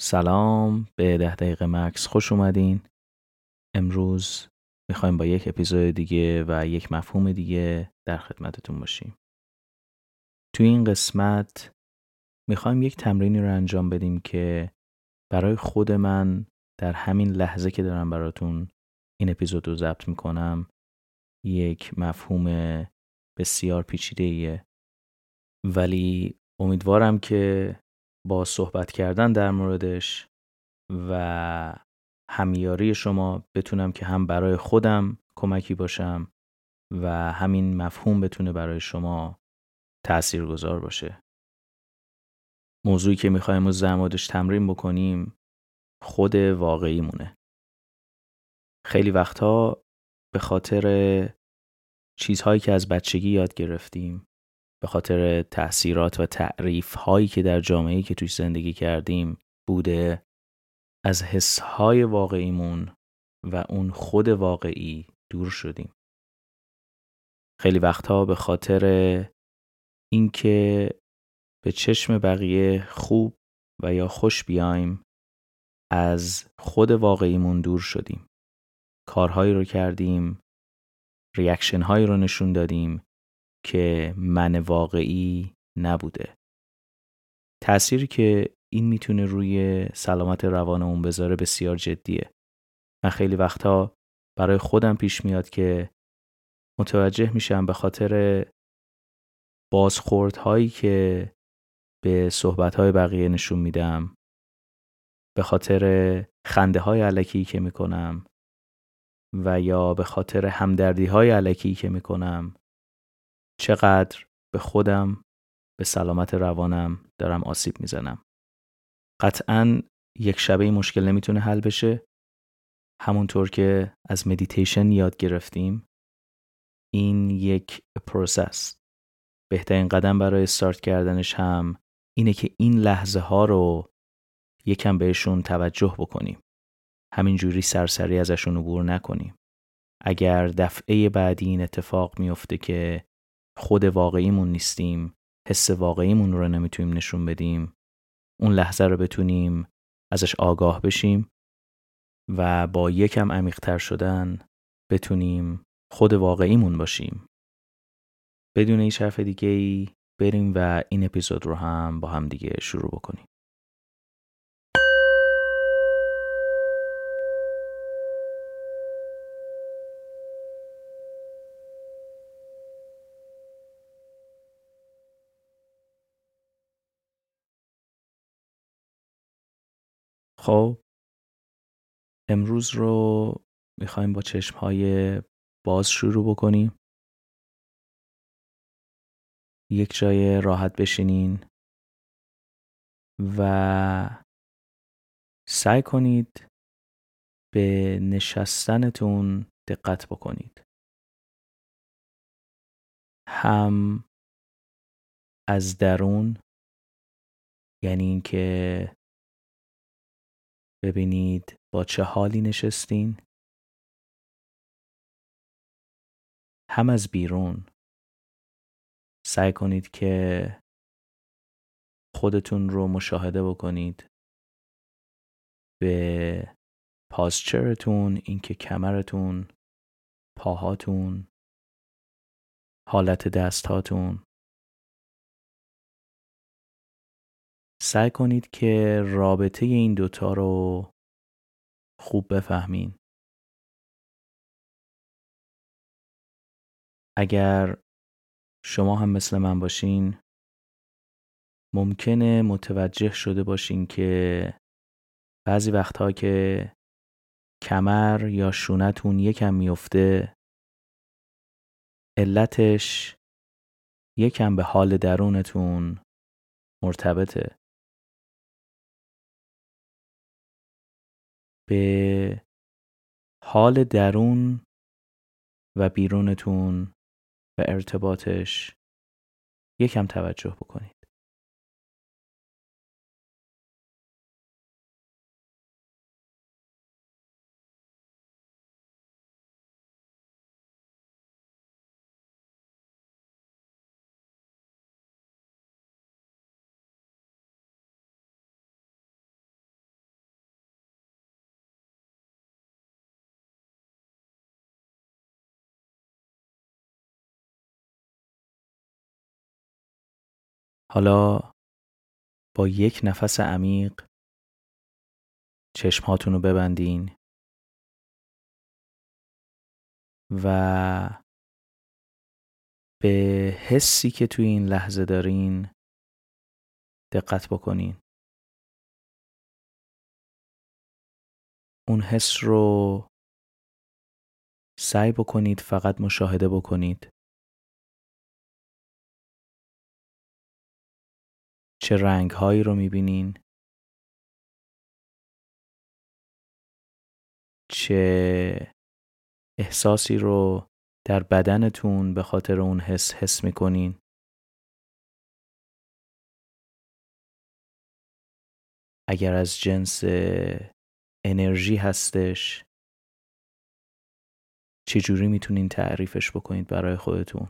سلام به ده دقیقه مکس خوش اومدین. امروز می‌خوایم با یک اپیزود دیگه و یک مفهوم دیگه در خدمتتون باشیم. تو این قسمت می‌خوایم یک تمرینی رو انجام بدیم که برای خود من در همین لحظه که دارم براتون این اپیزود رو ضبط می‌کنم یک مفهوم بسیار پیچیده ایه ولی امیدوارم که با صحبت کردن در موردش و همیاری شما بتونم که هم برای خودم کمکی باشم و همین مفهوم بتونه برای شما تأثیر گذار باشه. موضوعی که می‌خوایم از موردش تمرین بکنیم خود واقعی مونه خیلی وقتها به خاطر چیزهایی که از بچگی یاد گرفتیم به خاطر تأثیرات و تعریف هایی که در جامعه که توش زندگی کردیم بوده از حسهای واقعیمون و اون خود واقعی دور شدیم. خیلی وقتها به خاطر اینکه به چشم بقیه خوب و یا خوش بیایم از خود واقعیمون دور شدیم. کارهایی رو کردیم ریاکشن هایی رو نشون دادیم که من واقعی نبوده. تأثیری که این می‌تونه روی سلامت روان اون بذاره بسیار جدیه. من خیلی وقتها برای خودم پیش میاد که متوجه میشم به خاطر بازخوردهایی که به صحبتهای بقیه نشون میدم به خاطر خنده های الکی که می‌کنم و یا به خاطر همدردی های الکی که می‌کنم چقدر به خودم به سلامت روانم دارم آسیب می‌زنم. قطعا یک شبه این مشکل نمی‌تونه حل بشه. همونطور که از مدیتیشن یاد گرفتیم این یک process ـه بهترین قدم برای استارت کردنش هم اینه که این لحظه ها رو یکم بهشون توجه بکنیم. همینجوری سرسری ازشون عبور نکنیم. اگر دفعه بعدی این اتفاق میفته که خود واقعیمون نیستیم حس واقعیمون رو نمی‌تونیم نشون بدیم اون لحظه رو بتونیم ازش آگاه بشیم و با یکم عمیقتر شدن بتونیم خود واقعیمون باشیم. بدون هیچ حرف دیگه ای بریم و این اپیزود رو هم با هم دیگه شروع بکنیم. خب امروز رو می‌خوایم با چشم های باز شروع بکنیم. یک جای راحت بشینین و سعی کنید به نشستنتون دقت بکنید. هم از درون یعنی اینکه ببینید با چه حالی نشستین. هم از بیرون. سعی کنید که خودتون رو مشاهده بکنید. به پاسچرتون اینکه کمرتون پاهاتون حالت دستهاتون. سعی کنید که رابطه این دوتا رو خوب بفهمین. اگر شما هم مثل من باشین ممکنه متوجه شده باشین که بعضی وقتها که کمر یا شونتون یکم میفته علتش یکم به حال درونتون مرتبطه به حال درون و بیرونتون و ارتباطش یکم توجه بکنید. حالا با یک نفس عمیق چشمهاتون رو ببندین و به حسی که توی این لحظه دارین دقت بکنین. اون حس رو سعی بکنید فقط مشاهده بکنید. چه رنگ هایی رو می‌بینین چه احساسی رو در بدنتون به خاطر اون حس حس می‌کنین. اگر از جنس انرژی هستش چجوری می‌تونین تعریفش بکنید برای خودتون؟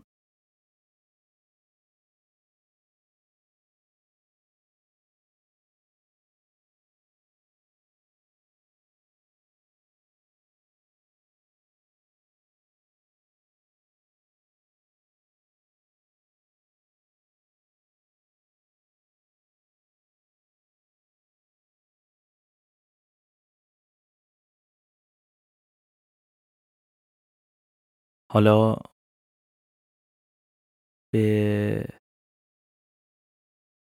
حالا به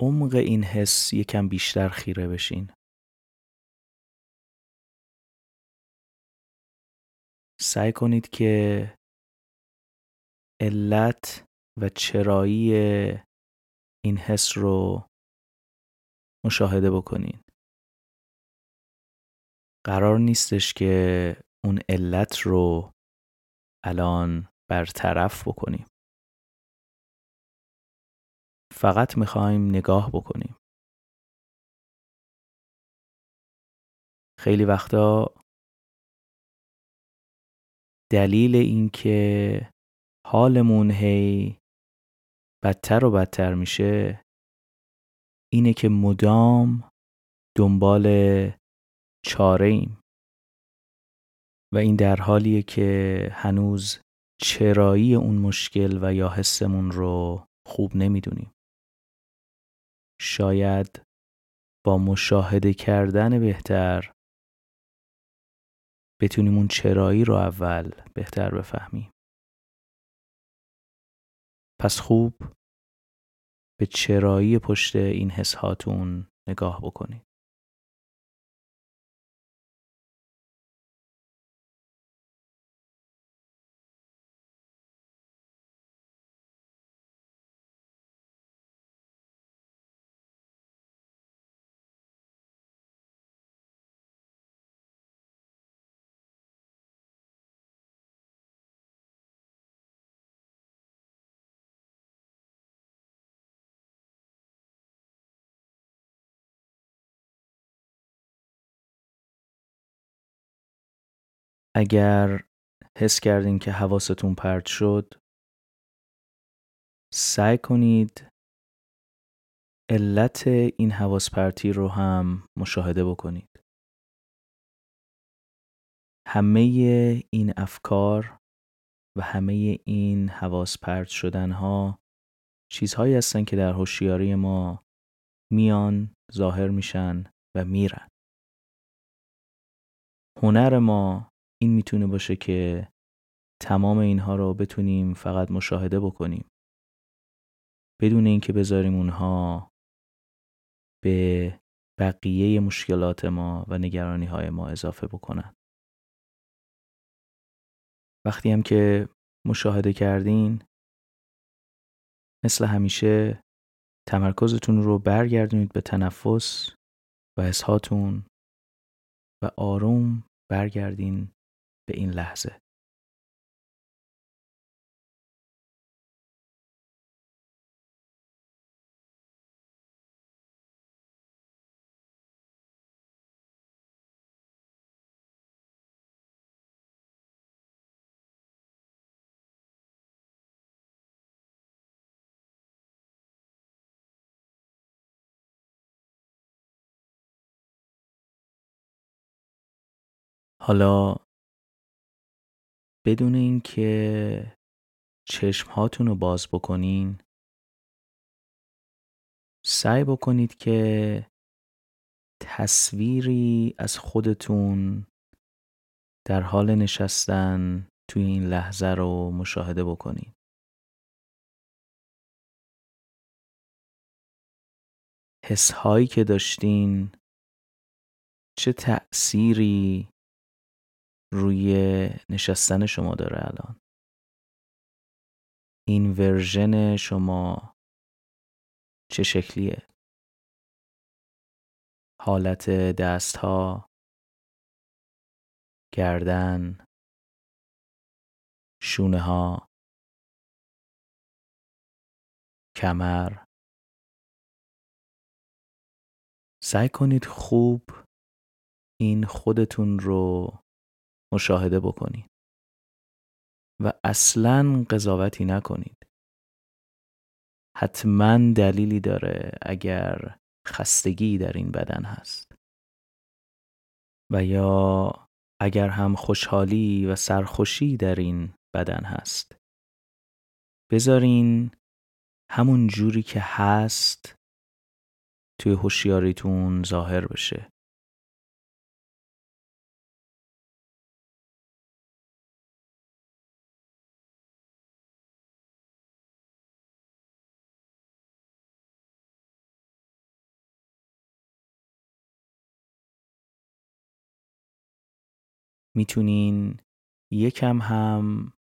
عمق این حس یکم بیشتر خیره بشین. سعی کنید که علت و چرایی این حس رو مشاهده بکنین. قرار نیستش که اون علت رو الان برطرف بکنیم. فقط می‌خوایم نگاه بکنیم. خیلی وقتا دلیل اینکه حالمون هی بدتر و بدتر میشه اینه که مدام دنبال چاره ایم و این در حالیه که هنوز چرایی اون مشکل و یا حسمون رو خوب نمی‌دونیم. شاید با مشاهده کردن بهتر بتونیم اون چرایی رو اول بهتر بفهمیم. پس خوب به چرایی پشت این حس هاتون نگاه بکنید. اگر حس کردین که حواستون پرت شد سعی کنید علت این حواس پرتی رو هم مشاهده بکنید. همه این افکار و همه این حواس پرت شدن ها چیزهایی هستن که در هوشیاری ما میان ظاهر میشن و میرن. هنر ما این می‌تونه باشه که تمام اینها رو بتونیم فقط مشاهده بکنیم. بدون اینکه بذاریم اونها به بقیه مشکلات ما و نگرانی های ما اضافه بکنن. وقتی هم که مشاهده کردین مثل همیشه تمرکزتون رو برگردونید به تنفس و حسهاتون و آروم برگردین این لحظه. حالا بدون اینکه چشم رو باز بکنین سعی بکنید که تصویری از خودتون در حال نشستن توی این لحظه رو مشاهده بکنید. حسهایی که داشتین چه تأثیری روی نشستن شما داره الان. این ورژن شما چه شکلیه؟ حالت دست ها گردن شونه ها کمر. سعی کنید خوب این خودتون رو مشاهده بکنید. و اصلا قضاوتی نکنید. حتما دلیلی داره اگر خستگی در این بدن هست. و یا اگر هم خوشحالی و سرخوشی در این بدن هست. بذارین همون جوری که هست توی هوشیاریتون ظاهر بشه. می‌تونین یکم هم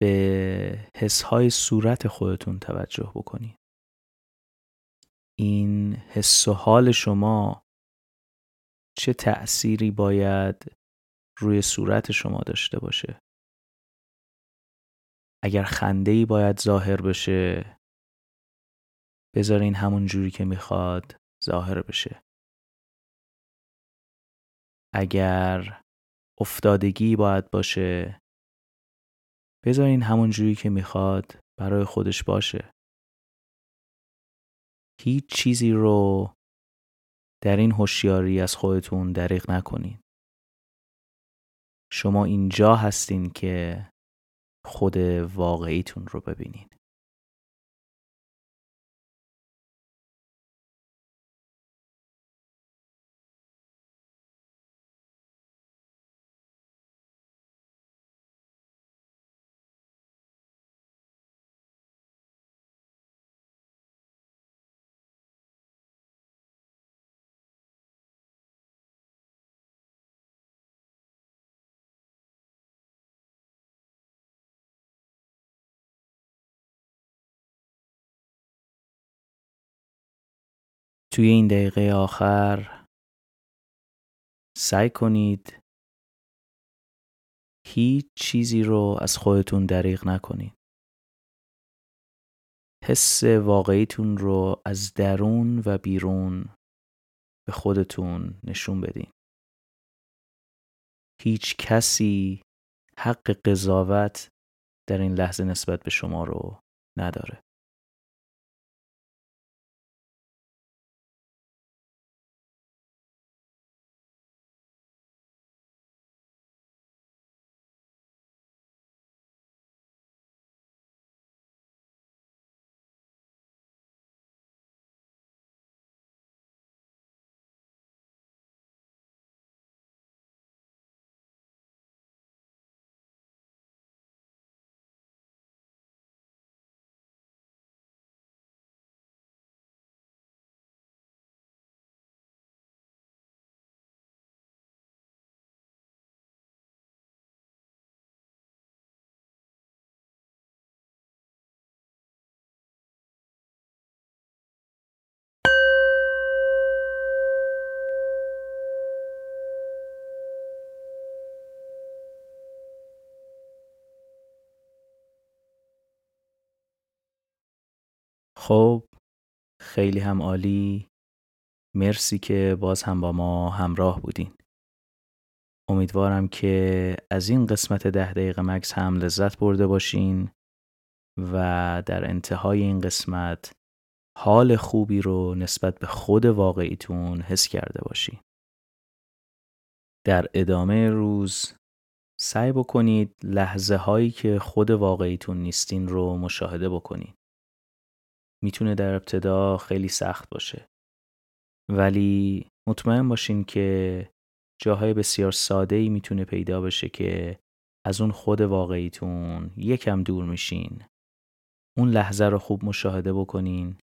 به حسهای صورت خودتون توجه بکنین. این حس و حال شما چه تأثیری باید روی صورت شما داشته باشه؟ اگر خنده ای باید ظاهر بشه بذارین همون جوری که می‌خواد ظاهر بشه. اگر افتادگی باید باشه بذارین همون جوری که می‌خواد برای خودش باشه. هیچ چیزی رو در این هوشیاری از خودتون دریغ نکنین. شما اینجا هستین که خود واقعیتون رو ببینین. توی این دقیقه آخر سعی کنید هیچ چیزی رو از خودتون دریغ نکنید. حس واقعیتون رو از درون و بیرون به خودتون نشون بدین. هیچ کسی حق قضاوت در این لحظه نسبت به شما رو نداره. خب خیلی هم عالی. مرسی که باز هم با ما همراه بودین. امیدوارم که از این قسمت ده دقیقه مکس هم لذت برده باشین و در انتهای این قسمت حال خوبی رو نسبت به خود واقعیتون حس کرده باشین. در ادامه روز سعی بکنید لحظه هایی که خود واقعیتون نیستین رو مشاهده بکنید می‌تونه در ابتدا خیلی سخت باشه. ولی مطمئن باشین که جاهای بسیار ساده ای می‌تونه پیدا بشه که از اون خود واقعیتون یکم دور میشین. اون لحظه رو خوب مشاهده بکنین.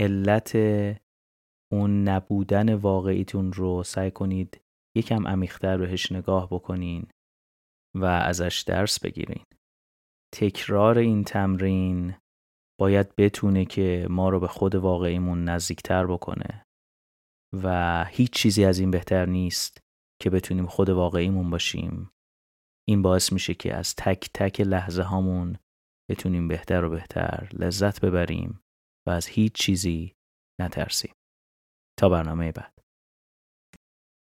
علت اون نبودن واقعیتون رو سعی کنید یکم عمیقتر بهش نگاه بکنین و ازش درس بگیرین. تکرار این تمرین باید بتونه که ما رو به خود واقعیمون نزدیکتر بکنه و هیچ چیزی از این بهتر نیست که بتونیم خود واقعیمون باشیم. این باعث میشه که از تک تک لحظه هامون بتونیم بهتر و بهتر لذت ببریم و از هیچ چیزی نترسیم. تا برنامه بعد.